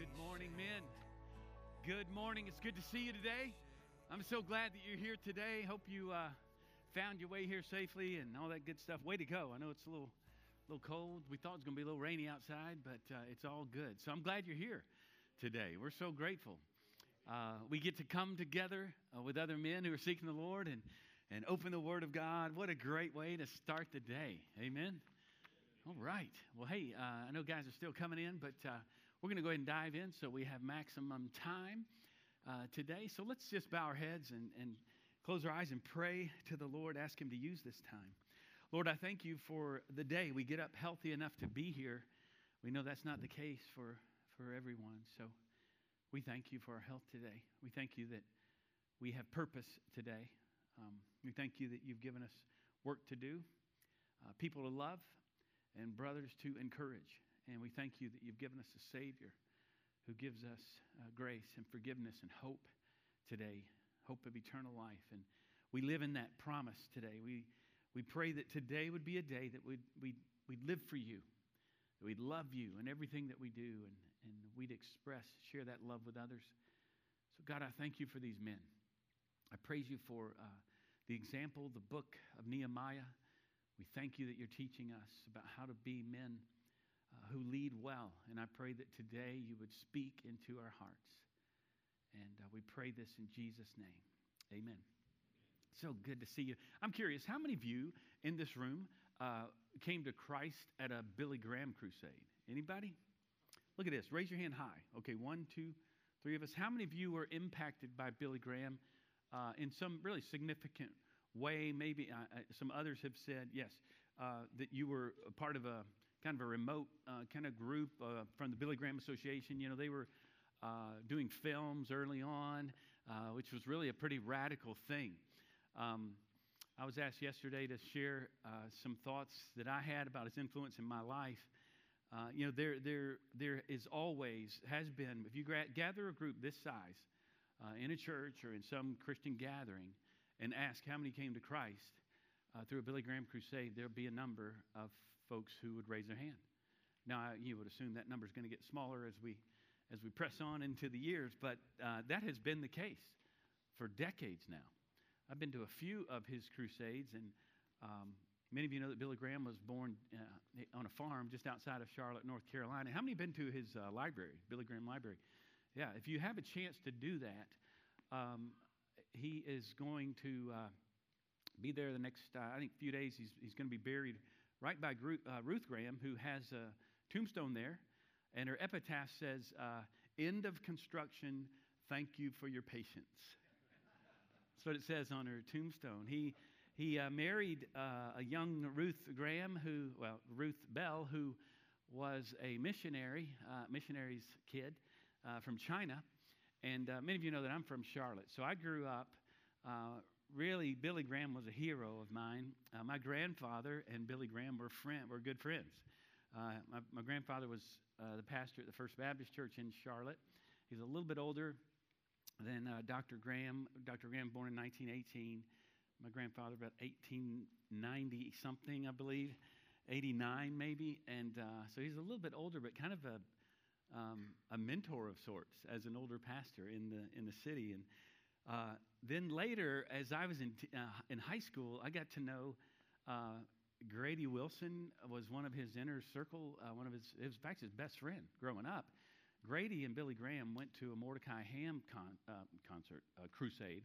Good morning, men. Good morning. It's good to see you today. I'm so glad that you're here today. Hope you uh, found your way here safely and all that good stuff. Way to go. I know it's a little, little cold. We thought it was going to be a little rainy outside, but uh, it's all good. So I'm glad you're here today. We're so grateful. Uh, we get to come together uh, with other men who are seeking the Lord and, and open the Word of God. What a great way to start the day. Amen. All right. Well, hey, uh, I know guys are still coming in, but uh, we're going to go ahead and dive in so we have maximum time uh, today. So let's just bow our heads and, and close our eyes and pray to the Lord, ask Him to use this time. Lord, I thank you for the day we get up healthy enough to be here. We know that's not the case for, for everyone. So we thank you for our health today. We thank you that we have purpose today. Um, we thank you that you've given us work to do, uh, people to love, and brothers to encourage. And we thank you that you've given us a Savior who gives us uh, grace and forgiveness and hope today, hope of eternal life. And we live in that promise today. We, we pray that today would be a day that we'd, we'd, we'd live for you, that we'd love you in everything that we do, and, and we'd express, share that love with others. So, God, I thank you for these men. I praise you for uh, the example, the book of Nehemiah. We thank you that you're teaching us about how to be men who lead well. And I pray that today you would speak into our hearts. And uh, we pray this in Jesus' name. Amen. So good to see you. I'm curious, how many of you in this room uh, came to Christ at a Billy Graham crusade? Anybody? Look at this. Raise your hand high. Okay, one, two, three of us. How many of you were impacted by Billy Graham uh, in some really significant way? Maybe uh, uh some others have said, yes, uh, that you were a part of a kind of a remote uh, kind of group uh, from the Billy Graham Association. You know, they were uh, doing films early on, uh, which was really a pretty radical thing. Um, I was asked yesterday to share uh, some thoughts that I had about his influence in my life. You know, there, there, there is always, has been, if you gather a group this size in a church or in some Christian gathering and ask how many came to Christ, uh, through a Billy Graham crusade, there'll be a number of folks who would raise their hand. Now, you would assume that number is going to get smaller as we, as we press on into the years, but uh, that has been the case for decades now. I've been to a few of his crusades, and um, many of you know that Billy Graham was born uh, on a farm just outside of Charlotte, North Carolina. How many have been to his uh, library, Billy Graham Library? Yeah, if you have a chance to do that, um, he is going to uh, be there the next, uh, I think, few days. He's, he's going to be buried right by uh, Ruth Graham, who has a tombstone there. And her epitaph says, uh, End of construction, thank you for your patience. That's what it says on her tombstone. He, he uh, married uh, a young Ruth Graham, who, well, Ruth Bell, who was a missionary, uh, missionary's kid from China. And many of you know that I'm from Charlotte. So I grew up really, Billy Graham was a hero of mine. Uh, my grandfather and Billy Graham were, friend, were good friends. Uh, my, my, grandfather was uh, the pastor at the First Baptist Church in Charlotte. He's a little bit older than uh, Dr. Graham. Dr. Graham, born in 1918. My grandfather, about 1890 something, I believe, 89 maybe. And uh, so he's a little bit older, but kind of a, um, a mentor of sorts as an older pastor in the, in the city. And uh, then later, as I was in, uh, in high school, I got to know uh, Grady Wilson was one of his inner circle, uh, one of his, in fact, his best friend growing up. Grady and Billy Graham went to a Mordecai Ham con, uh, concert, crusade,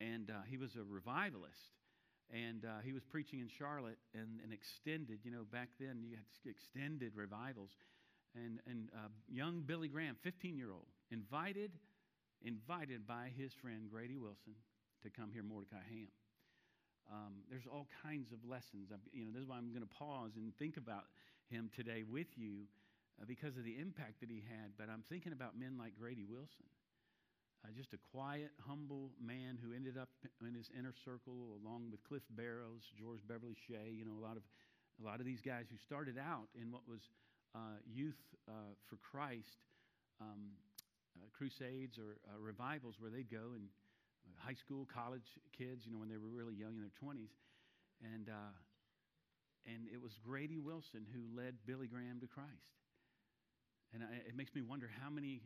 and he was a revivalist. And he was preaching in Charlotte and, and extended, you know, back then you had extended revivals. And, and young Billy Graham, 15 year old, invited invited by his friend Grady Wilson to come hear Mordecai Ham. Um, there's all kinds of lessons. I'm, you know, this is why I'm going to pause and think about him today with you uh, because of the impact that he had. But I'm thinking about men like Grady Wilson, uh, just a quiet, humble man who ended up in his inner circle along with Cliff Barrows, George Beverly Shea. You know, a lot of a lot of these guys who started out in what was uh, youth uh, for Christ. Um, uh, crusades or uh, revivals where they'd go and uh, high school, college kids, you know, when they were really young in their 20s. And, uh, and it was Grady Wilson who led Billy Graham to Christ. And I, it makes me wonder how many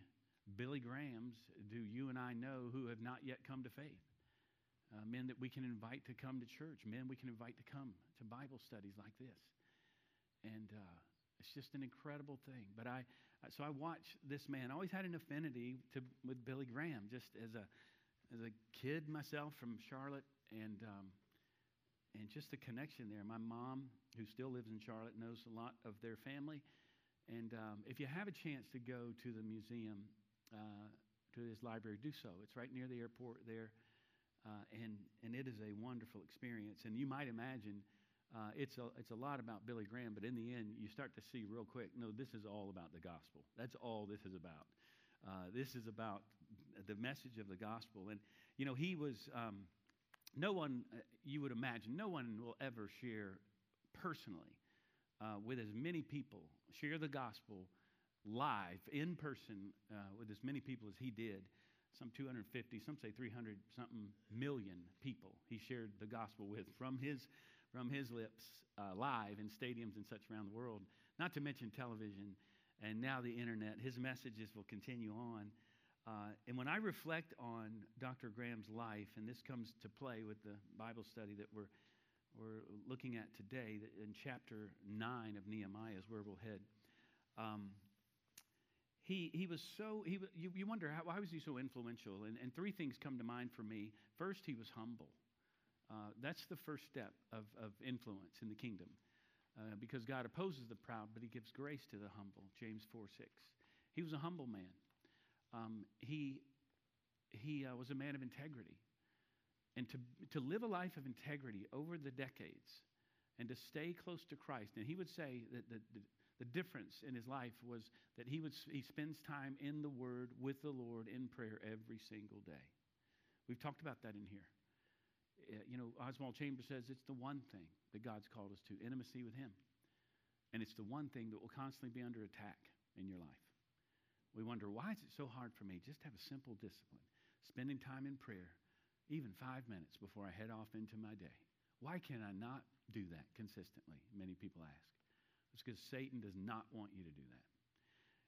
Billy Grahams do you and I know who have not yet come to faith? Uh, men that we can invite to come to church, men we can invite to come to Bible studies like this. And uh, it's just an incredible thing. But I, so I watched this man. I always had an affinity to, with Billy Graham, just as a, as a kid myself from Charlotte, and um, and just the connection there. My mom, who still lives in Charlotte, knows a lot of their family. And um, if you have a chance to go to the museum, uh, to his library, do so. It's right near the airport there. Uh, and, and it is a wonderful experience. And you might imagine uh, it's, a, it's a lot about Billy Graham, but in the end, you start to see real quick no, this is all about the gospel. That's all this is about. Uh, this is about the message of the gospel. And, you know, he was, um, no one, uh, you would imagine, no one will ever share personally uh, with as many people, share the gospel live, in person, uh, with as many people as he did. Some 250, some say 300 something million people he shared the gospel with from his, from his lips uh, live in stadiums and such around the world, not to mention television and now the internet. His messages will continue on. Uh, and when I reflect on Dr. Graham's life, and this comes to play with the Bible study that we're, we're looking at today, in chapter 9 of Nehemiah is where we'll head. Um, he, he was so, he, you, you wonder, how, why was he so influential? And, and three things come to mind for me. First, he was humble. Uh, that's the first step of, of influence in the kingdom. Uh, because God opposes the proud, but he gives grace to the humble. James 4 6. He was a humble man. Um, he he uh, was a man of integrity. And to, to live a life of integrity over the decades and to stay close to Christ. And he would say that the, the, the difference in his life was that he, would, he spends time in the Word with the Lord in prayer every single day. We've talked about that in here. Uh, you know, Oswald Chambers says it's the one thing that God's called us to intimacy with Him. And it's the one thing that will constantly be under attack in your life. We wonder, why is it so hard for me just to have a simple discipline? Spending time in prayer, even five minutes before I head off into my day. Why can I not do that consistently? Many people ask. It's because Satan does not want you to do that.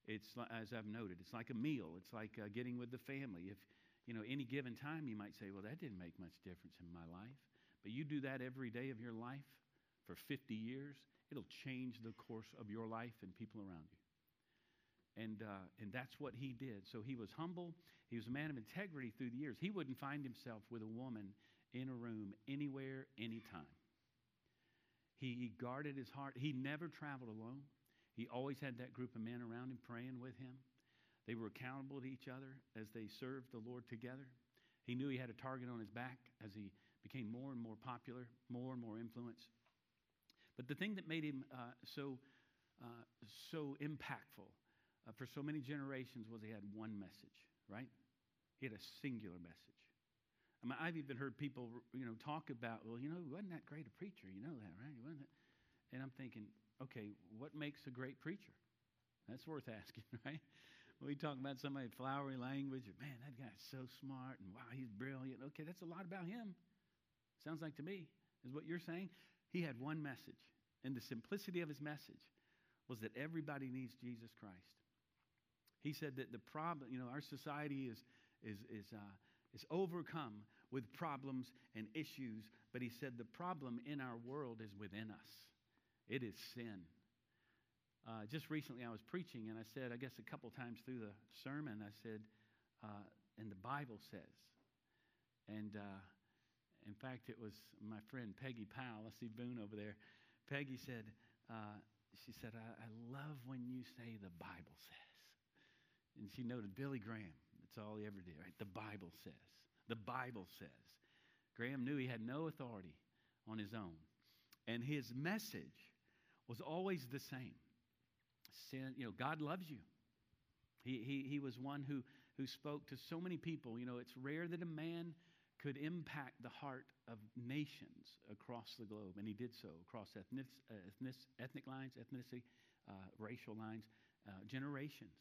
It's as I've noted, it's like a meal. It's like uh, getting with the family. If you know any given time, you might say, "Well, that didn't make much difference in my life," but you do that every day of your life for 50 years, it'll change the course of your life and people around you. And, uh, and that's what he did. So he was humble. He was a man of integrity through the years. He wouldn't find himself with a woman in a room anywhere, anytime. He, he guarded his heart. He never traveled alone. He always had that group of men around him praying with him. They were accountable to each other as they served the Lord together. He knew he had a target on his back as he became more and more popular, more and more influence. But the thing that made him uh, so, uh, so impactful uh, for so many generations was he had one message, right? He had a singular message. I mean, I've even heard people, you know, talk about, well, you know, wasn't that great a preacher? You know that, right? Wasn't it? And I'm thinking, okay, what makes a great preacher? That's worth asking, right? We talk about somebody flowery language, or, man, that guy's so smart, and wow, he's brilliant. Okay, that's a lot about him. Sounds like to me, is what you're saying. He had one message, and the simplicity of his message was that everybody needs Jesus Christ. He said that the problem, you know, our society is, is, is, uh, is overcome with problems and issues, but he said the problem in our world is within us. It is sin. Uh, just recently, I was preaching, and I said, I guess a couple times through the sermon, I said, uh, and the Bible says. And uh, in fact, it was my friend Peggy Powell. I see Boone over there. Peggy said, uh, she said, I, I love when you say the Bible says. And she noted Billy Graham. That's all he ever did, right? The Bible says. The Bible says. Graham knew he had no authority on his own. And his message was always the same. Sin, you know, God loves you. He, he, he was one who, who spoke to so many people. You know, it's rare that a man could impact the heart of nations across the globe. And he did so across ethnic, uh, ethnic, ethnic lines, ethnicity, uh, racial lines, uh, generations.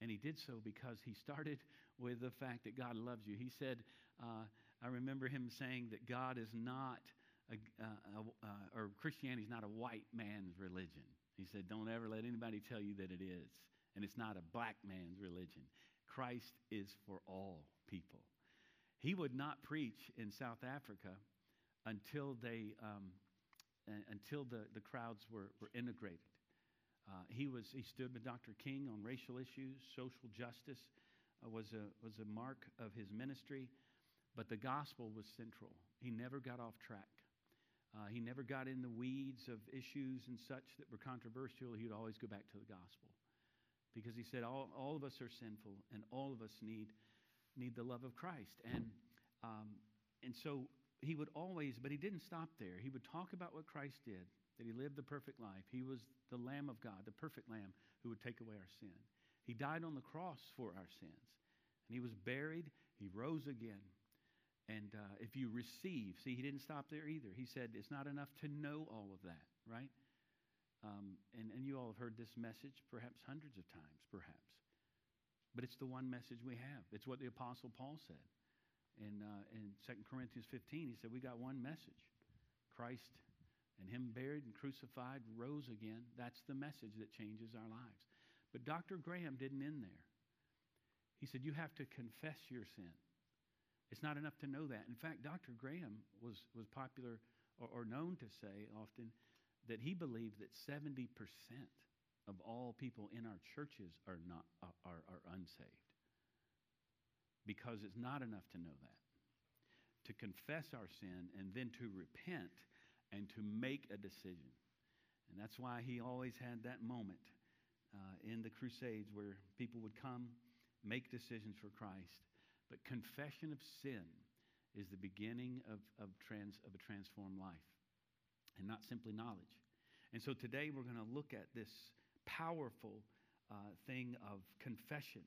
And he did so because he started with the fact that God loves you. He said, uh, I remember him saying that God is not, a, uh, uh, or Christianity is not a white man's religion. He said, Don't ever let anybody tell you that it is. and it's not a black man's religion. Christ is for all people. He would not preach in South Africa until they um, until the, the crowds were, were integrated. Uh, he was he stood with Dr. King on racial issues, social justice uh, was a was a mark of his ministry, but the gospel was central. He never got off track. Uh, he never got in the weeds of issues and such that were controversial. He would always go back to the gospel because he said all, all of us are sinful and all of us need, need the love of Christ. And, um, and so he would always, but he didn't stop there. He would talk about what Christ did, that he lived the perfect life. He was the Lamb of God, the perfect Lamb who would take away our sin. He died on the cross for our sins. And he was buried, he rose again. And uh, if you receive, see, he didn't stop there either. He said it's not enough to know all of that, right? Um, and, and you all have heard this message perhaps hundreds of times, perhaps. But it's the one message we have. It's what the Apostle Paul said. In, uh, in 2 Corinthians 15, he said, We got one message Christ and Him buried and crucified, rose again. That's the message that changes our lives. But Dr. Graham didn't end there. He said, You have to confess your sin. It's not enough to know that. In fact, Dr. Graham was, was popular or, or known to say often that he believed that 70% of all people in our churches are, not, are, are unsaved. Because it's not enough to know that. To confess our sin and then to repent and to make a decision. And that's why he always had that moment uh, in the Crusades where people would come, make decisions for Christ, but confession of sin is the beginning of, of, trans, of a transformed life and not simply knowledge. And so today we're going to look at this powerful uh, thing of confession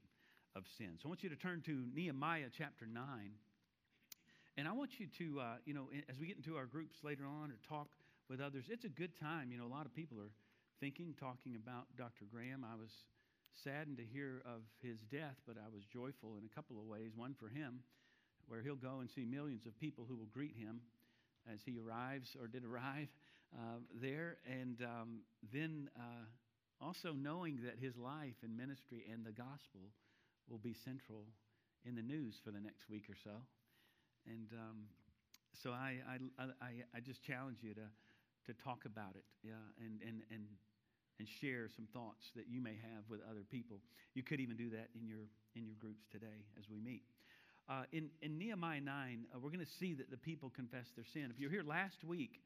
of sin. So I want you to turn to Nehemiah chapter 9. And I want you to, uh, you know, as we get into our groups later on or talk with others, it's a good time. You know, a lot of people are thinking, talking about Dr. Graham. I was saddened to hear of his death, but I was joyful in a couple of ways. One for him, where he'll go and see millions of people who will greet him as he arrives or did arrive uh, there. And um, then uh, also knowing that his life and ministry and the gospel will be central in the news for the next week or so. And um, so I, I, I, I just challenge you to, to talk about it yeah, and, and, and and share some thoughts that you may have with other people. You could even do that in your, in your groups today as we meet. Uh, in, in Nehemiah 9, uh, we're going to see that the people confess their sin. If you're here last week,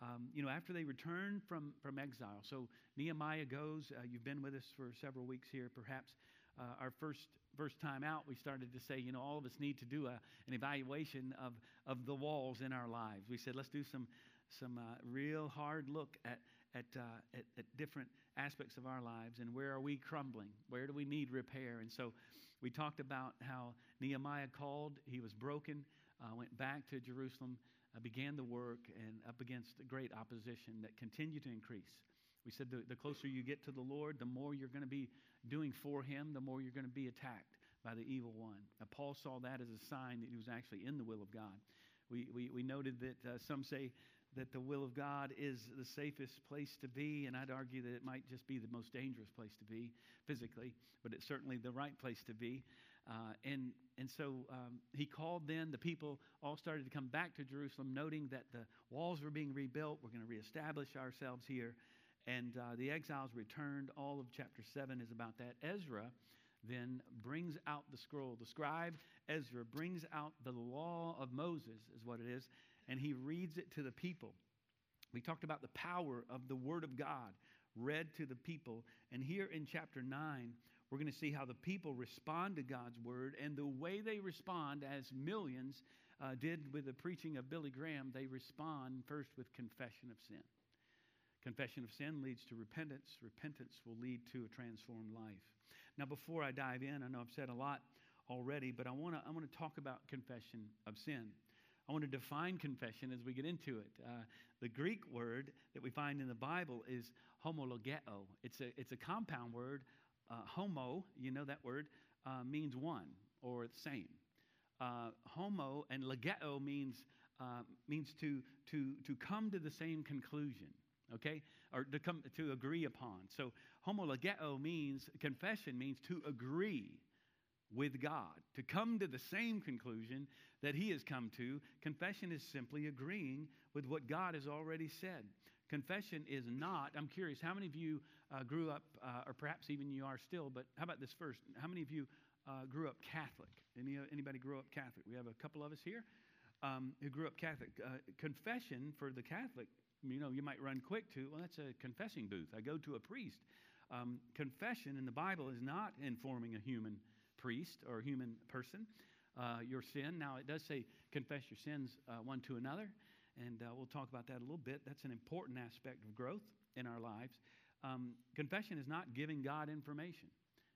um, you know, after they returned from, from exile, so Nehemiah goes, uh, you've been with us for several weeks here, perhaps. Uh, our first first time out, we started to say, you know, all of us need to do a, an evaluation of, of the walls in our lives. We said, let's do some some uh, real hard look at at, uh, at, at different aspects of our lives and where are we crumbling? Where do we need repair? And so we talked about how Nehemiah called, he was broken, uh, went back to Jerusalem, uh, began the work, and up against great opposition that continued to increase. We said the, the closer you get to the Lord, the more you're going to be doing for him, the more you're going to be attacked by the evil one. Now, Paul saw that as a sign that he was actually in the will of God. We, we, we noted that uh, some say that the will of God is the safest place to be, and I'd argue that it might just be the most dangerous place to be physically, but it's certainly the right place to be. Uh, and, and so um, he called then, the people all started to come back to Jerusalem, noting that the walls were being rebuilt. We're going to reestablish ourselves here. And uh, the exiles returned. All of chapter 7 is about that. Ezra then brings out the scroll. The scribe Ezra brings out the law of Moses, is what it is, and he reads it to the people. We talked about the power of the Word of God read to the people. And here in chapter 9, we're going to see how the people respond to God's Word. And the way they respond, as millions uh, did with the preaching of Billy Graham, they respond first with confession of sin. Confession of sin leads to repentance. Repentance will lead to a transformed life. Now, before I dive in, I know I've said a lot already, but I want to I want to talk about confession of sin. I want to define confession as we get into it. Uh, the Greek word that we find in the Bible is homologeo. It's a, it's a compound word. Uh, homo, you know that word, uh, means one or the same. Uh, homo and legeo means, uh, means to, to, to come to the same conclusion. okay? Or to come to agree upon. So homologeo means confession means to agree with God, to come to the same conclusion that he has come to. Confession is simply agreeing with what God has already said. Confession is not, I'm curious, how many of you uh, grew up, uh, or perhaps even you are still, but how about this first? How many of you uh, grew up Catholic? Any, anybody grew up Catholic? We have a couple of us here um, who grew up Catholic. Uh, confession for the Catholic, you know, you might run quick to, well, that's a confessing booth. I go to a priest. Um, confession in the Bible is not informing a human priest or human person uh, your sin. Now, it does say confess your sins uh, one to another, and uh, we'll talk about that a little bit. That's an important aspect of growth in our lives. Um, confession is not giving God information.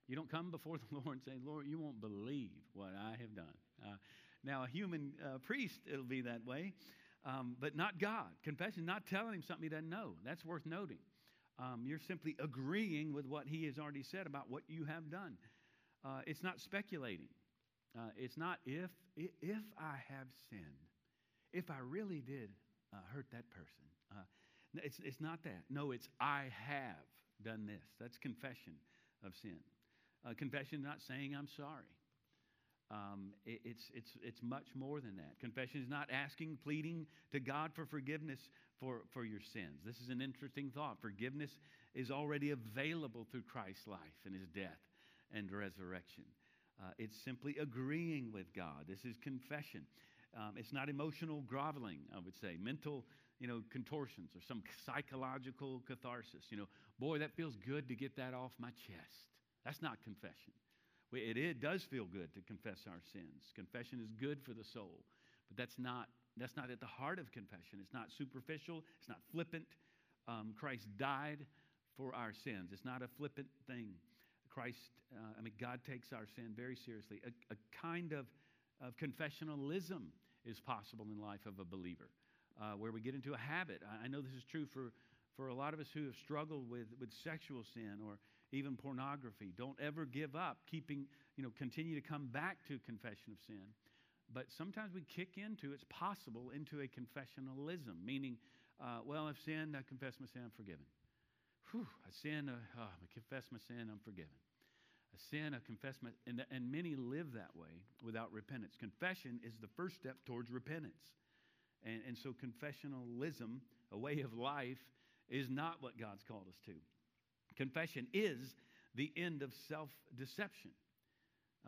You don't come before the Lord and say, Lord, you won't believe what I have done. Uh, now, a human uh, priest, it'll be that way, um, but not God. Confession, not telling him something he doesn't know. That's worth noting. Um, you're simply agreeing with what he has already said about what you have done. Uh, it's not speculating. Uh, it's not if, if I have sinned, if I really did uh, hurt that person. Uh, it's, it's not that. No, it's I have done this. That's confession of sin. Uh, confession not saying I'm sorry. Um, it, it's, it's, it's much more than that. Confession is not asking, pleading to God for forgiveness for, for your sins. This is an interesting thought. Forgiveness is already available through Christ's life and his death and resurrection. Uh, it's simply agreeing with God. This is confession. Um, it's not emotional groveling, I would say, mental, you know, contortions or some psychological catharsis. You know, boy, that feels good to get that off my chest. That's not confession. It, it does feel good to confess our sins. Confession is good for the soul, but that's not that's not at the heart of confession. It's not superficial. It's not flippant. Um, Christ died for our sins. It's not a flippant thing. Christ, uh, I mean, God takes our sin very seriously. A, a kind of, of confessionalism is possible in life of a believer, uh, where we get into a habit. I, I know this is true for, for a lot of us who have struggled with, with sexual sin or even pornography. Don't ever give up, keeping, you know, continue to come back to confession of sin. But sometimes we kick into, it's possible, into a confessionalism, meaning, uh, well, I've sinned, I confess my sin, I'm forgiven. Whew, I sin, uh, oh, I confess my sin, I'm forgiven a sin, a confession, and, and many live that way without repentance. Confession is the first step towards repentance. And, and so, confessionalism, a way of life, is not what God's called us to. Confession is the end of self deception.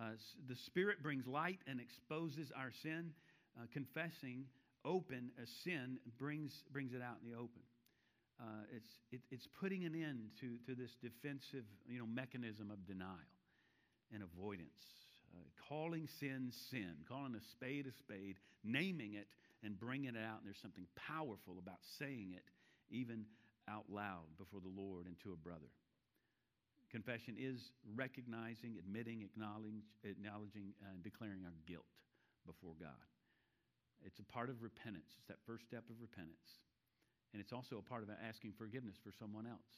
Uh, the Spirit brings light and exposes our sin. Uh, confessing open a sin brings, brings it out in the open. Uh, it's, it, it's putting an end to, to this defensive you know, mechanism of denial and avoidance. Uh, calling sin sin, calling a spade a spade, naming it and bringing it out. And there's something powerful about saying it even out loud before the Lord and to a brother. Confession is recognizing, admitting, acknowledging, acknowledging and declaring our guilt before God. It's a part of repentance. It's that first step of repentance. And it's also a part of asking forgiveness for someone else.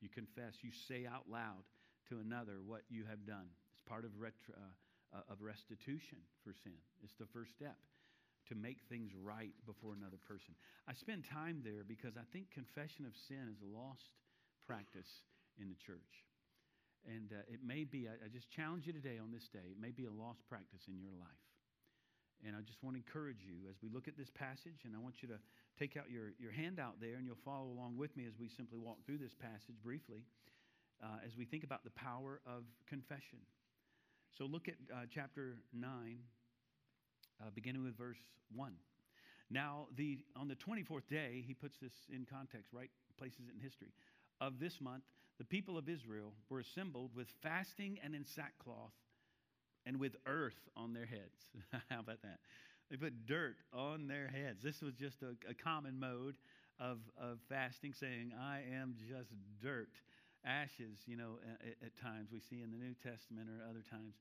You confess, you say out loud to another what you have done part of, retro, uh, uh, of restitution for sin. It's the first step to make things right before another person. I spend time there because I think confession of sin is a lost practice in the church. And uh, it may be, I, I just challenge you today on this day, it may be a lost practice in your life. And I just want to encourage you as we look at this passage, and I want you to take out your, your handout there and you'll follow along with me as we simply walk through this passage briefly uh, as we think about the power of confession. So look at uh, chapter 9, uh, beginning with verse 1. Now, the, on the 24th day, he puts this in context, right? Places it in history. Of this month, the people of Israel were assembled with fasting and in sackcloth and with earth on their heads. How about that? They put dirt on their heads. This was just a, a common mode of, of fasting, saying, I am just dirt ashes, you know, at, at, times we see in the New Testament or other times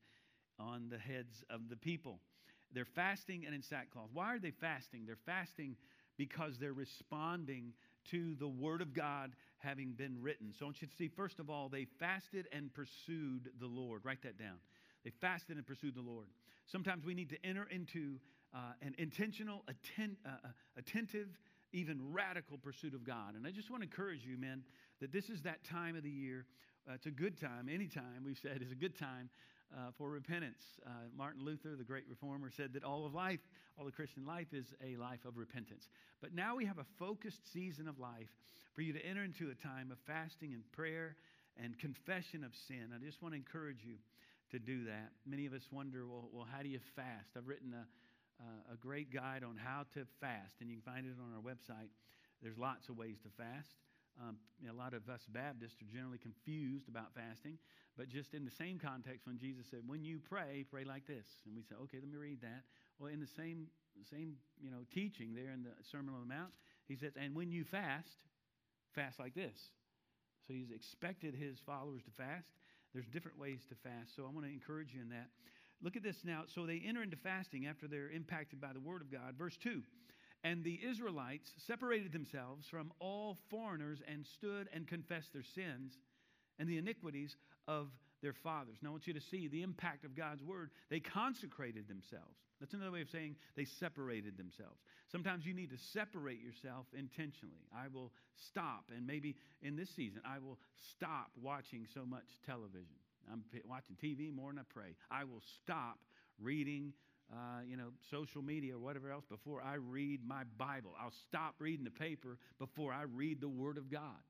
on the heads of the people. They're fasting and in sackcloth. Why are they fasting? They're fasting because they're responding to the Word of God having been written. So I want you to see, first of all, they fasted and pursued the Lord. Write that down. They fasted and pursued the Lord. Sometimes we need to enter into uh, an intentional, atten- uh, uh attentive, even radical pursuit of God. And I just want to encourage you, men, that this is that time of the year. Uh, it's a good time. Any time, we've said, is a good time uh, for repentance. Uh, Martin Luther, the great reformer, said that all of life, all the Christian life, is a life of repentance. But now we have a focused season of life for you to enter into a time of fasting and prayer and confession of sin. I just want to encourage you to do that. Many of us wonder, well, well how do you fast? I've written a, a great guide on how to fast, and you can find it on our website. There's lots of ways to fast. Um, a lot of us Baptists are generally confused about fasting, but just in the same context, when Jesus said, "When you pray, pray like this," and we say, "Okay, let me read that." Well, in the same same you know teaching there in the Sermon on the Mount, he says, "And when you fast, fast like this." So he's expected his followers to fast. There's different ways to fast. So I want to encourage you in that. Look at this now. So they enter into fasting after they're impacted by the word of God. Verse 2 And the Israelites separated themselves from all foreigners and stood and confessed their sins and the iniquities of their fathers. Now I want you to see the impact of God's word. They consecrated themselves. That's another way of saying they separated themselves. Sometimes you need to separate yourself intentionally. I will stop, and maybe in this season, I will stop watching so much television. I'm watching TV more than I pray. I will stop reading, uh, you know, social media or whatever else before I read my Bible. I'll stop reading the paper before I read the Word of God.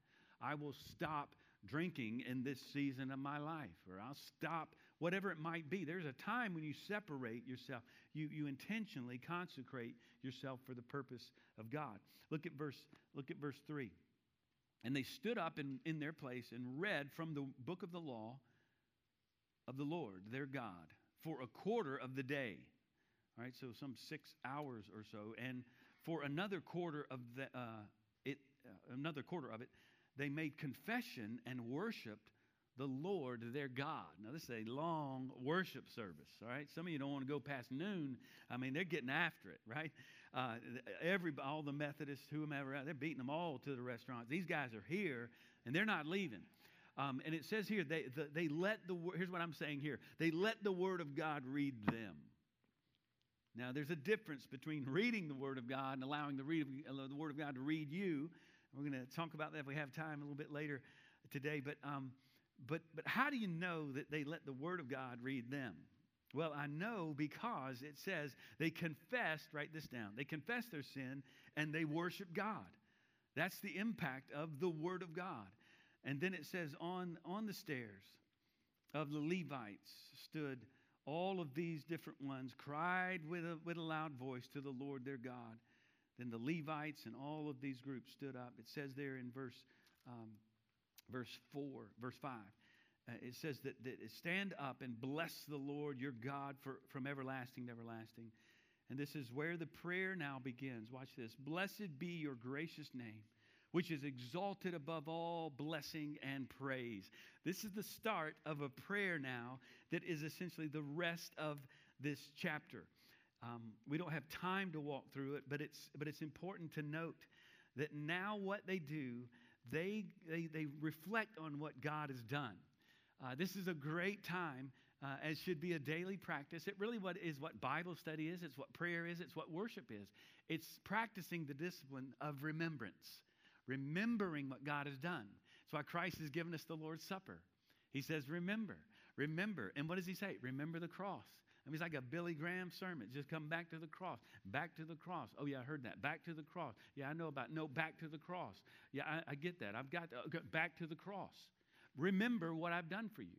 I will stop drinking in this season of my life, or I'll stop whatever it might be. There's a time when you separate yourself. You, you intentionally consecrate yourself for the purpose of God. Look at verse, look at verse 3. And they stood up in, in their place and read from the book of the law of the Lord, their God, for a quarter of the day. All right, so some six hours or so. And for another quarter of the, uh, it, uh, another quarter of it, they made confession and worshiped the Lord their God. Now, this is a long worship service, all right? Some of you don't want to go past noon. I mean, they're getting after it, right? Uh, every, all the Methodists, whomever, they're beating them all to the restaurants. These guys are here, and they're not leaving. Um, and it says here, they, the, they let the, here's what I'm saying here, they let the Word of God read them. Now, there's a difference between reading the Word of God and allowing the, read, uh, the Word of God to read you. We're going to talk about that if we have time a little bit later today. But, um, but, but how do you know that they let the Word of God read them? Well, I know because it says they confessed, write this down, they confessed their sin and they worship God. That's the impact of the Word of God. And then it says, on, on the stairs of the Levites stood all of these different ones, cried with a, with a loud voice to the Lord their God. Then the Levites and all of these groups stood up. It says there in verse, um, verse 4, verse 5. Uh, it says that, that stand up and bless the Lord your God for, from everlasting to everlasting. And this is where the prayer now begins. Watch this. Blessed be your gracious name, which is exalted above all blessing and praise. This is the start of a prayer now that is essentially the rest of this chapter. Um, we don't have time to walk through it, but it's, but it's important to note that now what they do, they, they, they reflect on what God has done. Uh, this is a great time, uh, as should be a daily practice. It really what is what Bible study is. It's what prayer is. It's what worship is. It's practicing the discipline of remembrance, remembering what God has done. That's why Christ has given us the Lord's Supper. He says, "Remember, remember." And what does He say? Remember the cross. I mean, it's like a Billy Graham sermon. Just come back to the cross. Back to the cross. Oh, yeah, I heard that. Back to the cross. Yeah, I know about No, back to the cross. Yeah, I, I get that. I've got to uh, back to the cross. Remember what I've done for you.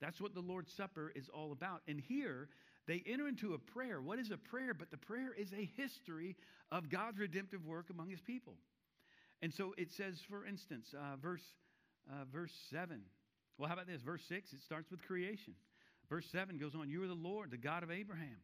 That's what the Lord's Supper is all about. And here, they enter into a prayer. What is a prayer? But the prayer is a history of God's redemptive work among his people. And so it says, for instance, uh, verse, uh, verse 7. Well, how about this? Verse 6, it starts with creation. Verse 7 goes on, You are the Lord, the God of Abraham,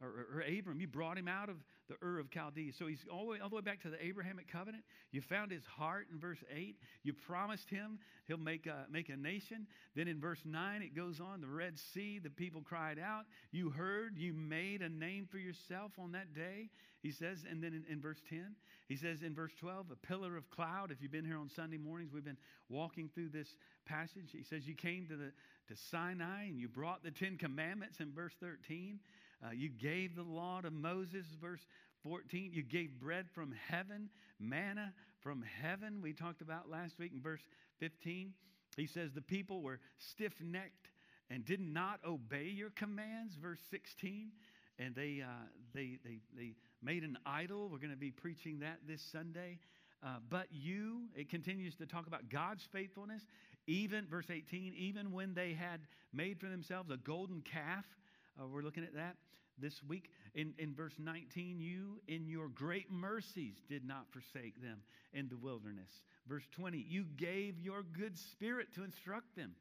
or, or, Abram. You brought him out of the Ur of Chaldea. So he's all the, way, all the way back to the Abrahamic covenant. You found his heart in verse 8. You promised him he'll make a, make a nation. Then in verse 9, it goes on the Red Sea, the people cried out. You heard, you made a name for yourself on that day. He says, and then in, in verse 10, he says in verse 12, a pillar of cloud. If you've been here on Sunday mornings, we've been walking through this passage. He says, You came to, the, to Sinai and you brought the Ten Commandments in verse 13. Uh, you gave the law to Moses, verse 14, you gave bread from heaven, manna from heaven. We talked about last week in verse 15. He says the people were stiff necked and did not obey your commands. Verse 16. And they, uh, they, they, they made an idol. We're going to be preaching that this Sunday. Uh, but you, it continues to talk about God's faithfulness. Even, verse 18, even when they had made for themselves a golden calf, uh, we're looking at that this week. In, in verse 19, you in your great mercies did not forsake them in the wilderness. Verse 20, you gave your good spirit to instruct them,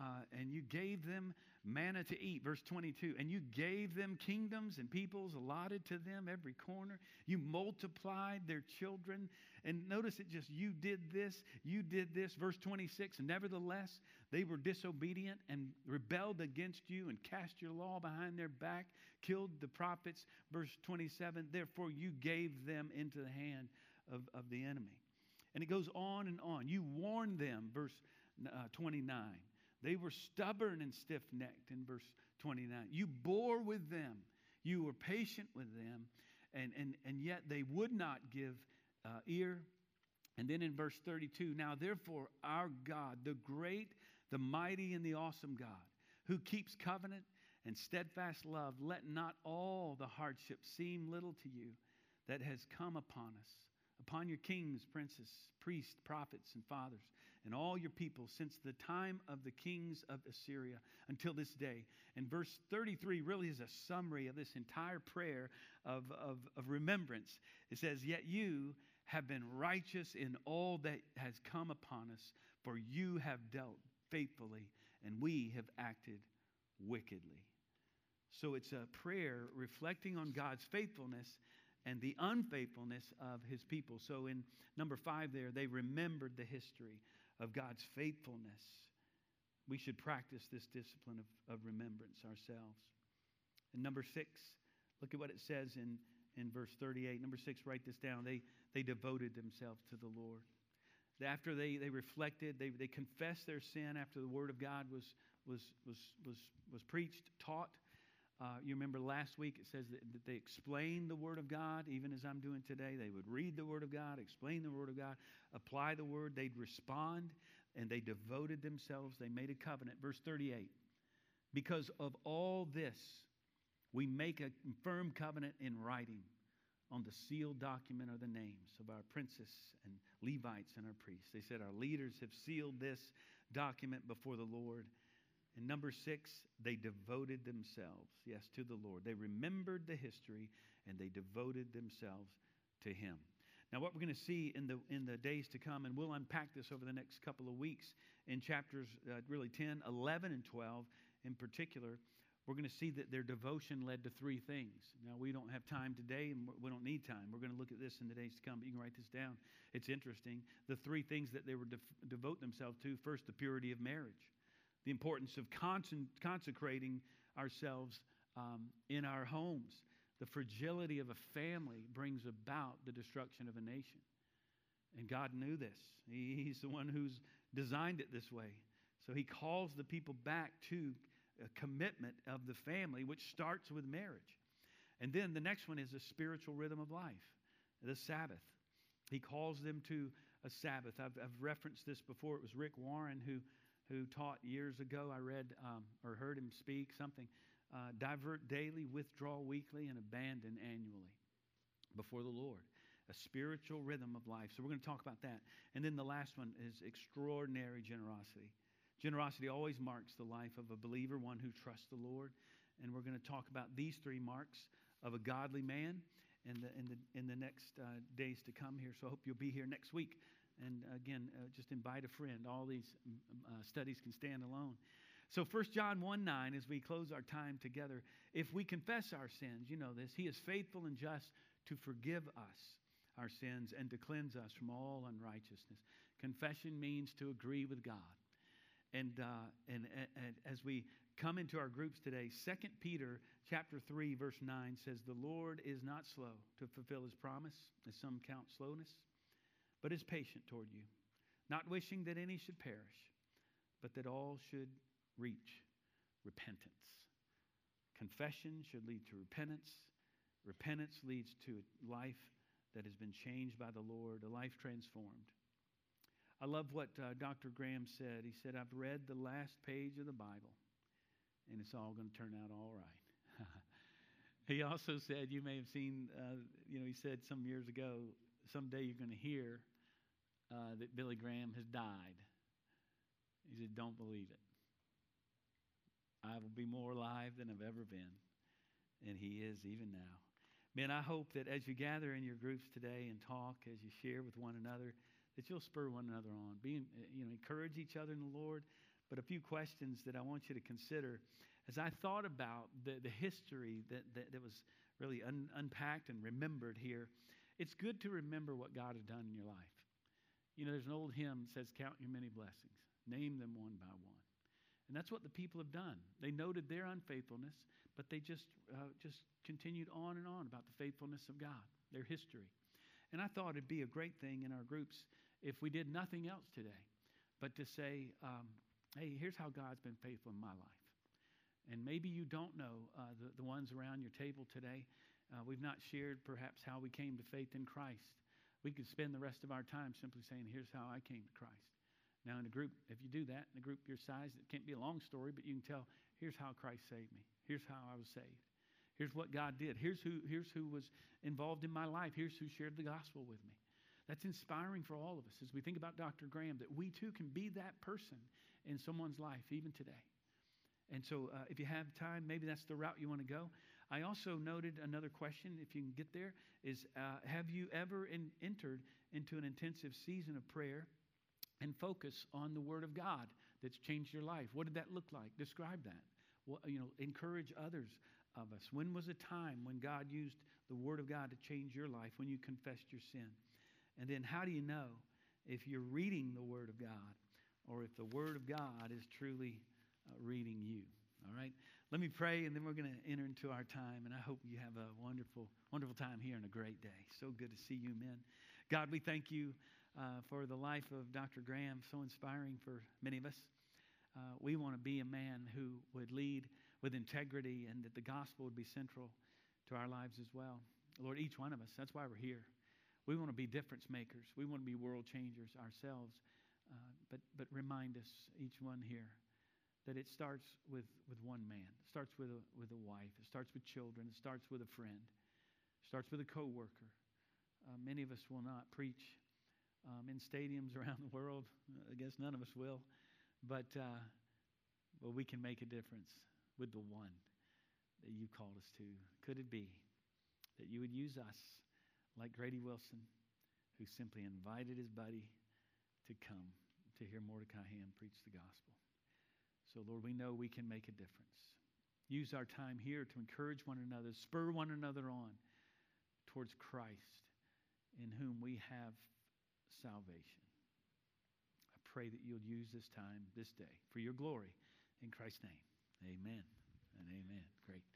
uh, and you gave them manna to eat. Verse 22, and you gave them kingdoms and peoples allotted to them every corner. You multiplied their children. And notice it just, you did this, you did this. Verse 26, nevertheless, they were disobedient and rebelled against you and cast your law behind their back, killed the prophets. Verse 27, therefore you gave them into the hand of, of the enemy. And it goes on and on. You warned them, verse uh, 29. They were stubborn and stiff necked in verse 29. You bore with them, you were patient with them, and, and, and yet they would not give uh, ear. And then in verse 32, now therefore, our God, the great, the mighty, and the awesome God, who keeps covenant and steadfast love, let not all the hardship seem little to you that has come upon us, upon your kings, princes, priests, prophets, and fathers and all your people since the time of the kings of Assyria until this day. And verse 33 really is a summary of this entire prayer of, of, of remembrance. It says, Yet you have been righteous in all that has come upon us, for you have dealt faithfully, and we have acted wickedly. So it's a prayer reflecting on God's faithfulness and the unfaithfulness of his people. So in number five, there, they remembered the history of God's faithfulness. We should practice this discipline of, of remembrance ourselves. And number six, look at what it says in, in verse 38. Number six, write this down. They, they devoted themselves to the Lord. After they, they reflected, they, they confessed their sin after the word of God was, was, was, was, was preached, taught. Uh, you remember last week it says that, that, they explained the Word of God, even as I'm doing today. They would read the Word of God, explain the Word of God, apply the Word. They'd respond, and they devoted themselves. They made a covenant. Verse 38 Because of all this, we make a firm covenant in writing. On the sealed document are the names of our princes and Levites and our priests. They said, Our leaders have sealed this document before the Lord and number six, they devoted themselves, yes, to the Lord. They remembered the history and they devoted themselves to Him. Now, what we're going to see in the, in the days to come, and we'll unpack this over the next couple of weeks in chapters uh, really 10, 11, and 12 in particular, we're going to see that their devotion led to three things. Now, we don't have time today, and we don't need time. We're going to look at this in the days to come, but you can write this down. It's interesting. The three things that they were de- devote themselves to first, the purity of marriage the importance of consecrating ourselves um, in our homes. The fragility of a family brings about the destruction of a nation. And God knew this. He's the one who's designed it this way. So he calls the people back to a commitment of the family, which starts with marriage. And then the next one is a spiritual rhythm of life, the Sabbath. He calls them to a Sabbath. I've, I've referenced this before. It was Rick Warren who who taught years ago. I read um, or heard him speak something uh, divert daily, withdraw weekly, and abandon annually before the Lord. A spiritual rhythm of life. So we're going to talk about that. And then the last one is extraordinary generosity. Generosity always marks the life of a believer, one who trusts the Lord. And we're going to talk about these three marks of a godly man in the, in the, in the next uh, days to come here. So I hope you'll be here next week and again, uh, just invite a friend. All these mm, mm, uh, studies can stand alone. So 1 John 1 9, as we close our time together, if we confess our sins, you know this, he is faithful and just to forgive us our sins and to cleanse us from all unrighteousness. Confession means to agree with God. And, uh, and, and, as we come into our groups today, 2 Peter chapter 3, verse 9 says, The Lord is not slow to fulfill his promise, as some count slowness but is patient toward you, not wishing that any should perish, but that all should reach repentance. Confession should lead to repentance, Repentance leads to a life that has been changed by the Lord, a life transformed. I love what uh, Dr. Graham said. He said, I've read the last page of the Bible, and it's all going to turn out all right. he also said, you may have seen, uh, you know, he said some years ago, someday you're going to hear uh, that Billy Graham has died. He said, don't believe it. I will be more alive than I've ever been, and he is even now. Man, I hope that as you gather in your groups today and talk, as you share with one another, that you'll spur one another on. Be, you know, encourage each other in the Lord. But a few questions that I want you to consider as I thought about the, the history that, that, that was really un, unpacked and remembered here. It's good to remember what God has done in your life. You know, there's an old hymn that says, Count your many blessings, name them one by one. And that's what the people have done. They noted their unfaithfulness, but they just, uh, just continued on and on about the faithfulness of God, their history. And I thought it'd be a great thing in our groups if we did nothing else today, but to say, um, hey, here's how God's been faithful in my life. And maybe you don't know uh, the, the ones around your table today. Uh, we've not shared perhaps how we came to faith in Christ. We could spend the rest of our time simply saying, here's how I came to Christ. Now, in a group, if you do that, in a group your size, it can't be a long story, but you can tell, here's how Christ saved me. Here's how I was saved. Here's what God did. Here's who, here's who was involved in my life. Here's who shared the gospel with me. That's inspiring for all of us as we think about Dr. Graham, that we too can be that person in someone's life, even today. And so, uh, if you have time, maybe that's the route you want to go. I also noted another question, if you can get there, is uh, Have you ever in, entered into an intensive season of prayer and focus on the Word of God that's changed your life. What did that look like? Describe that. Well, you know, encourage others of us. When was a time when God used the Word of God to change your life when you confessed your sin? And then how do you know if you're reading the Word of God or if the Word of God is truly uh, reading you? All right? Let me pray and then we're going to enter into our time. And I hope you have a wonderful, wonderful time here and a great day. So good to see you, men. God, we thank you uh, for the life of Dr. Graham, so inspiring for many of us. Uh, we want to be a man who would lead with integrity and that the gospel would be central to our lives as well. Lord, each one of us, that's why we're here. We want to be difference makers. We want to be world changers ourselves. Uh, but, but remind us, each one here, that it starts with, with one man. It starts with a, with a wife. It starts with children. It starts with a friend. It starts with a coworker. Uh, many of us will not preach um, in stadiums around the world. I guess none of us will. But, uh, well, we can make a difference with the one that you called us to. Could it be that you would use us like Grady Wilson, who simply invited his buddy to come to hear Mordecai Ham preach the gospel? So, Lord, we know we can make a difference. Use our time here to encourage one another, spur one another on towards Christ, in whom we have salvation. I pray that you'll use this time, this day, for your glory. In Christ's name, amen and amen. Great.